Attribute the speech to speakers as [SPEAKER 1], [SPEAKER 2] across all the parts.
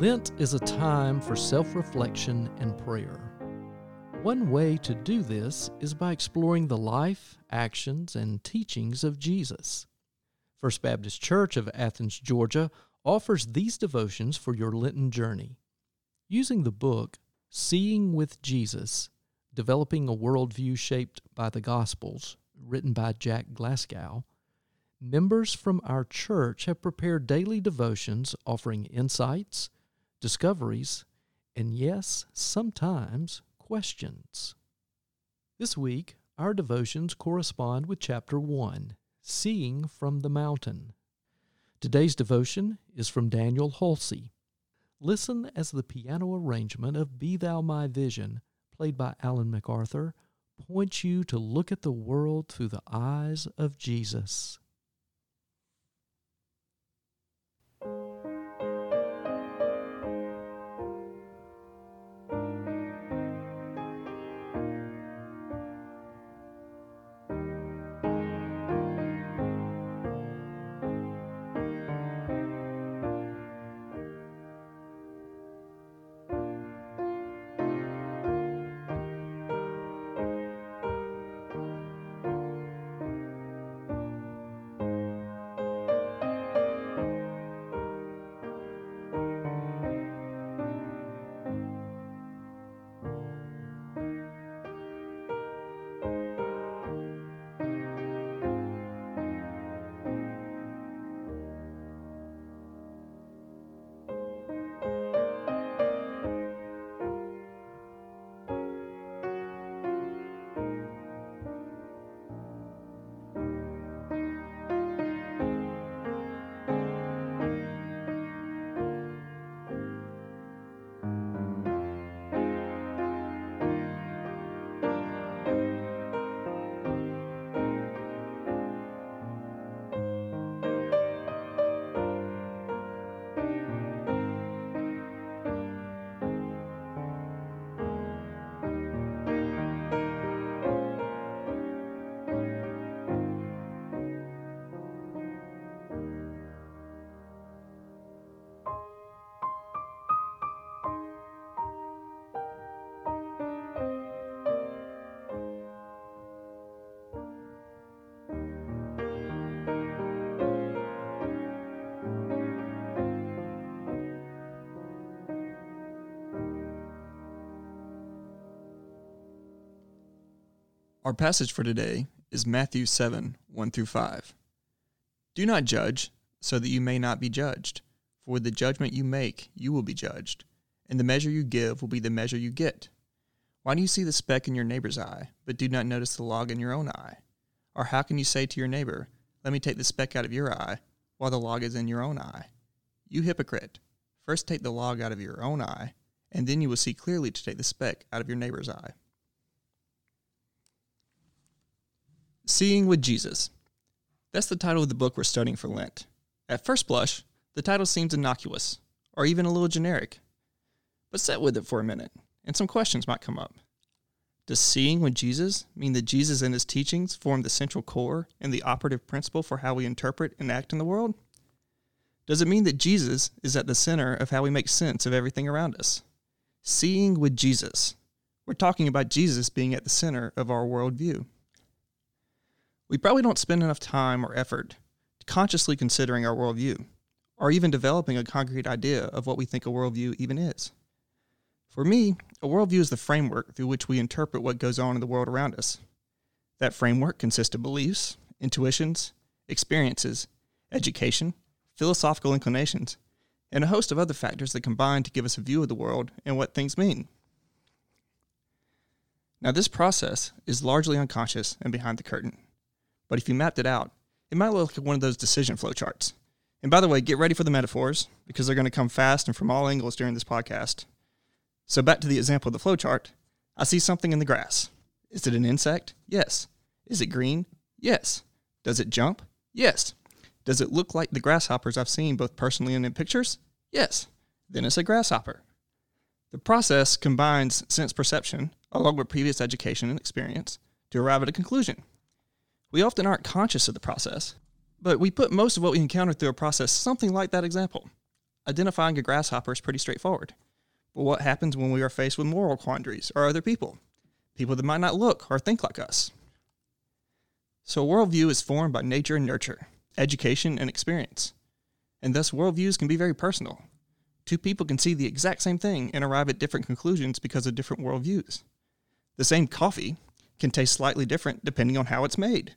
[SPEAKER 1] Lent is a time for self reflection and prayer. One way to do this is by exploring the life, actions, and teachings of Jesus. First Baptist Church of Athens, Georgia offers these devotions for your Lenten journey. Using the book Seeing with Jesus Developing a Worldview Shaped by the Gospels, written by Jack Glasgow, members from our church have prepared daily devotions offering insights, discoveries, and yes, sometimes questions. This week, our devotions correspond with Chapter 1 Seeing from the Mountain. Today's devotion is from Daniel Halsey. Listen as the piano arrangement of Be Thou My Vision, played by Alan MacArthur, points you to look at the world through the eyes of Jesus.
[SPEAKER 2] Our passage for today is Matthew 7 1 through 5. Do not judge, so that you may not be judged. For with the judgment you make, you will be judged, and the measure you give will be the measure you get. Why do you see the speck in your neighbor's eye, but do not notice the log in your own eye? Or how can you say to your neighbor, Let me take the speck out of your eye, while the log is in your own eye? You hypocrite! First take the log out of your own eye, and then you will see clearly to take the speck out of your neighbor's eye. Seeing with Jesus. That's the title of the book we're studying for Lent. At first blush, the title seems innocuous, or even a little generic. But sit with it for a minute, and some questions might come up. Does seeing with Jesus mean that Jesus and his teachings form the central core and the operative principle for how we interpret and act in the world? Does it mean that Jesus is at the center of how we make sense of everything around us? Seeing with Jesus. We're talking about Jesus being at the center of our worldview we probably don't spend enough time or effort consciously considering our worldview, or even developing a concrete idea of what we think a worldview even is. For me, a worldview is the framework through which we interpret what goes on in the world around us. That framework consists of beliefs, intuitions, experiences, education, philosophical inclinations, and a host of other factors that combine to give us a view of the world and what things mean. Now, this process is largely unconscious and behind the curtain. But if you mapped it out, it might look like one of those decision flow charts. And by the way, get ready for the metaphors because they're going to come fast and from all angles during this podcast. So back to the example of the flow chart. I see something in the grass. Is it an insect? Yes. Is it green? Yes. Does it jump? Yes. Does it look like the grasshoppers I've seen both personally and in pictures? Yes. Then it's a grasshopper. The process combines sense perception along with previous education and experience to arrive at a conclusion. We often aren't conscious of the process, but we put most of what we encounter through a process something like that example. identifying a grasshopper is pretty straightforward. But what happens when we are faced with moral quandaries or other people? People that might not look or think like us. So, a worldview is formed by nature and nurture, education and experience. And thus, worldviews can be very personal. Two people can see the exact same thing and arrive at different conclusions because of different worldviews. The same coffee can taste slightly different depending on how it's made.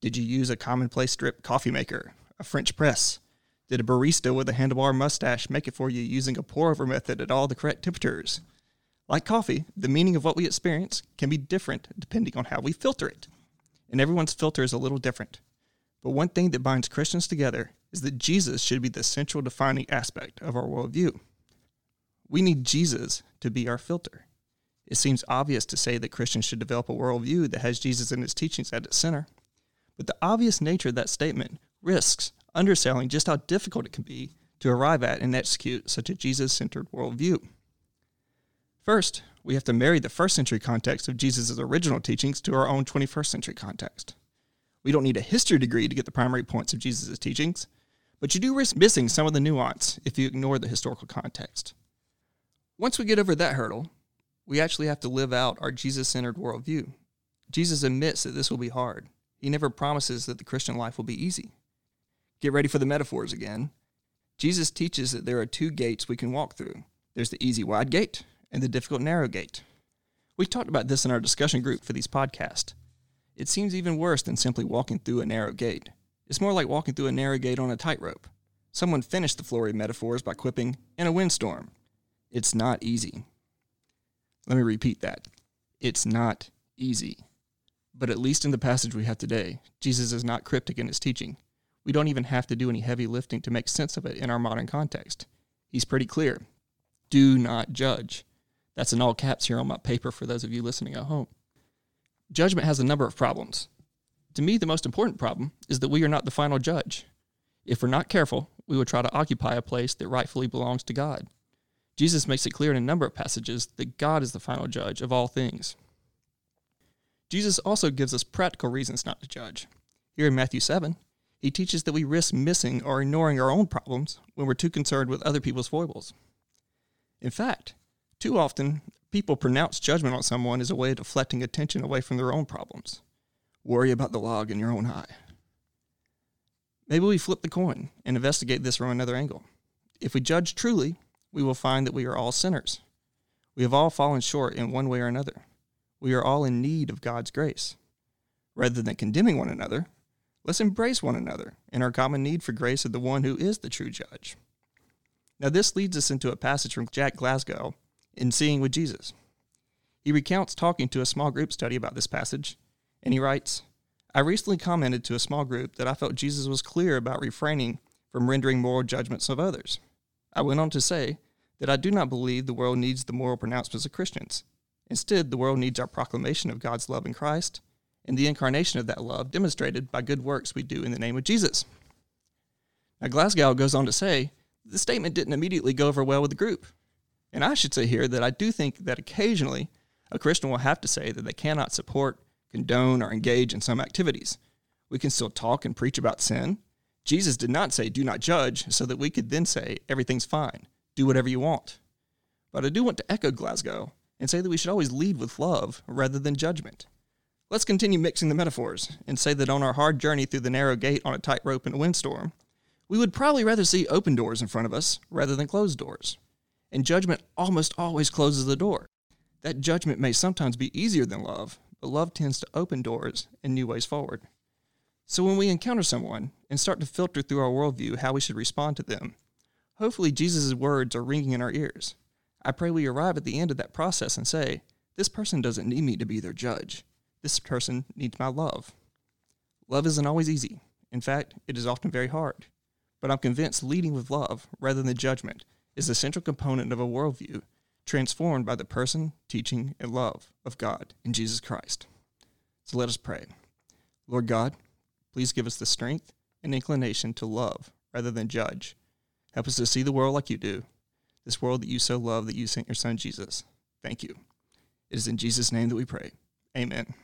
[SPEAKER 2] Did you use a commonplace drip coffee maker, a French press? Did a barista with a handlebar mustache make it for you using a pour over method at all the correct temperatures? Like coffee, the meaning of what we experience can be different depending on how we filter it. And everyone's filter is a little different. But one thing that binds Christians together is that Jesus should be the central defining aspect of our worldview. We need Jesus to be our filter. It seems obvious to say that Christians should develop a worldview that has Jesus and his teachings at its center. But the obvious nature of that statement risks underselling just how difficult it can be to arrive at and execute such a Jesus centered worldview. First, we have to marry the first century context of Jesus' original teachings to our own 21st century context. We don't need a history degree to get the primary points of Jesus' teachings, but you do risk missing some of the nuance if you ignore the historical context. Once we get over that hurdle, we actually have to live out our Jesus centered worldview. Jesus admits that this will be hard. He never promises that the Christian life will be easy. Get ready for the metaphors again. Jesus teaches that there are two gates we can walk through there's the easy wide gate and the difficult narrow gate. We talked about this in our discussion group for these podcasts. It seems even worse than simply walking through a narrow gate. It's more like walking through a narrow gate on a tightrope. Someone finished the flurry metaphors by quipping, in a windstorm. It's not easy. Let me repeat that. It's not easy. But at least in the passage we have today, Jesus is not cryptic in his teaching. We don't even have to do any heavy lifting to make sense of it in our modern context. He's pretty clear. Do not judge. That's in all caps here on my paper for those of you listening at home. Judgment has a number of problems. To me, the most important problem is that we are not the final judge. If we're not careful, we will try to occupy a place that rightfully belongs to God. Jesus makes it clear in a number of passages that God is the final judge of all things. Jesus also gives us practical reasons not to judge. Here in Matthew 7, he teaches that we risk missing or ignoring our own problems when we're too concerned with other people's foibles. In fact, too often, people pronounce judgment on someone as a way of deflecting attention away from their own problems. Worry about the log in your own eye. Maybe we flip the coin and investigate this from another angle. If we judge truly, we will find that we are all sinners. We have all fallen short in one way or another we are all in need of God's grace. Rather than condemning one another, let's embrace one another in our common need for grace of the one who is the true judge. Now, this leads us into a passage from Jack Glasgow in Seeing with Jesus. He recounts talking to a small group study about this passage, and he writes I recently commented to a small group that I felt Jesus was clear about refraining from rendering moral judgments of others. I went on to say that I do not believe the world needs the moral pronouncements of Christians. Instead, the world needs our proclamation of God's love in Christ and the incarnation of that love demonstrated by good works we do in the name of Jesus. Now, Glasgow goes on to say the statement didn't immediately go over well with the group. And I should say here that I do think that occasionally a Christian will have to say that they cannot support, condone, or engage in some activities. We can still talk and preach about sin. Jesus did not say, do not judge, so that we could then say, everything's fine, do whatever you want. But I do want to echo Glasgow and say that we should always lead with love rather than judgment. Let's continue mixing the metaphors and say that on our hard journey through the narrow gate on a tightrope in a windstorm, we would probably rather see open doors in front of us rather than closed doors. And judgment almost always closes the door. That judgment may sometimes be easier than love, but love tends to open doors and new ways forward. So when we encounter someone and start to filter through our worldview how we should respond to them, hopefully Jesus' words are ringing in our ears. I pray we arrive at the end of that process and say, This person doesn't need me to be their judge. This person needs my love. Love isn't always easy. In fact, it is often very hard. But I'm convinced leading with love rather than judgment is the central component of a worldview transformed by the person, teaching, and love of God in Jesus Christ. So let us pray. Lord God, please give us the strength and inclination to love rather than judge. Help us to see the world like you do this world that you so love that you sent your son Jesus. Thank you. It is in Jesus' name that we pray. Amen.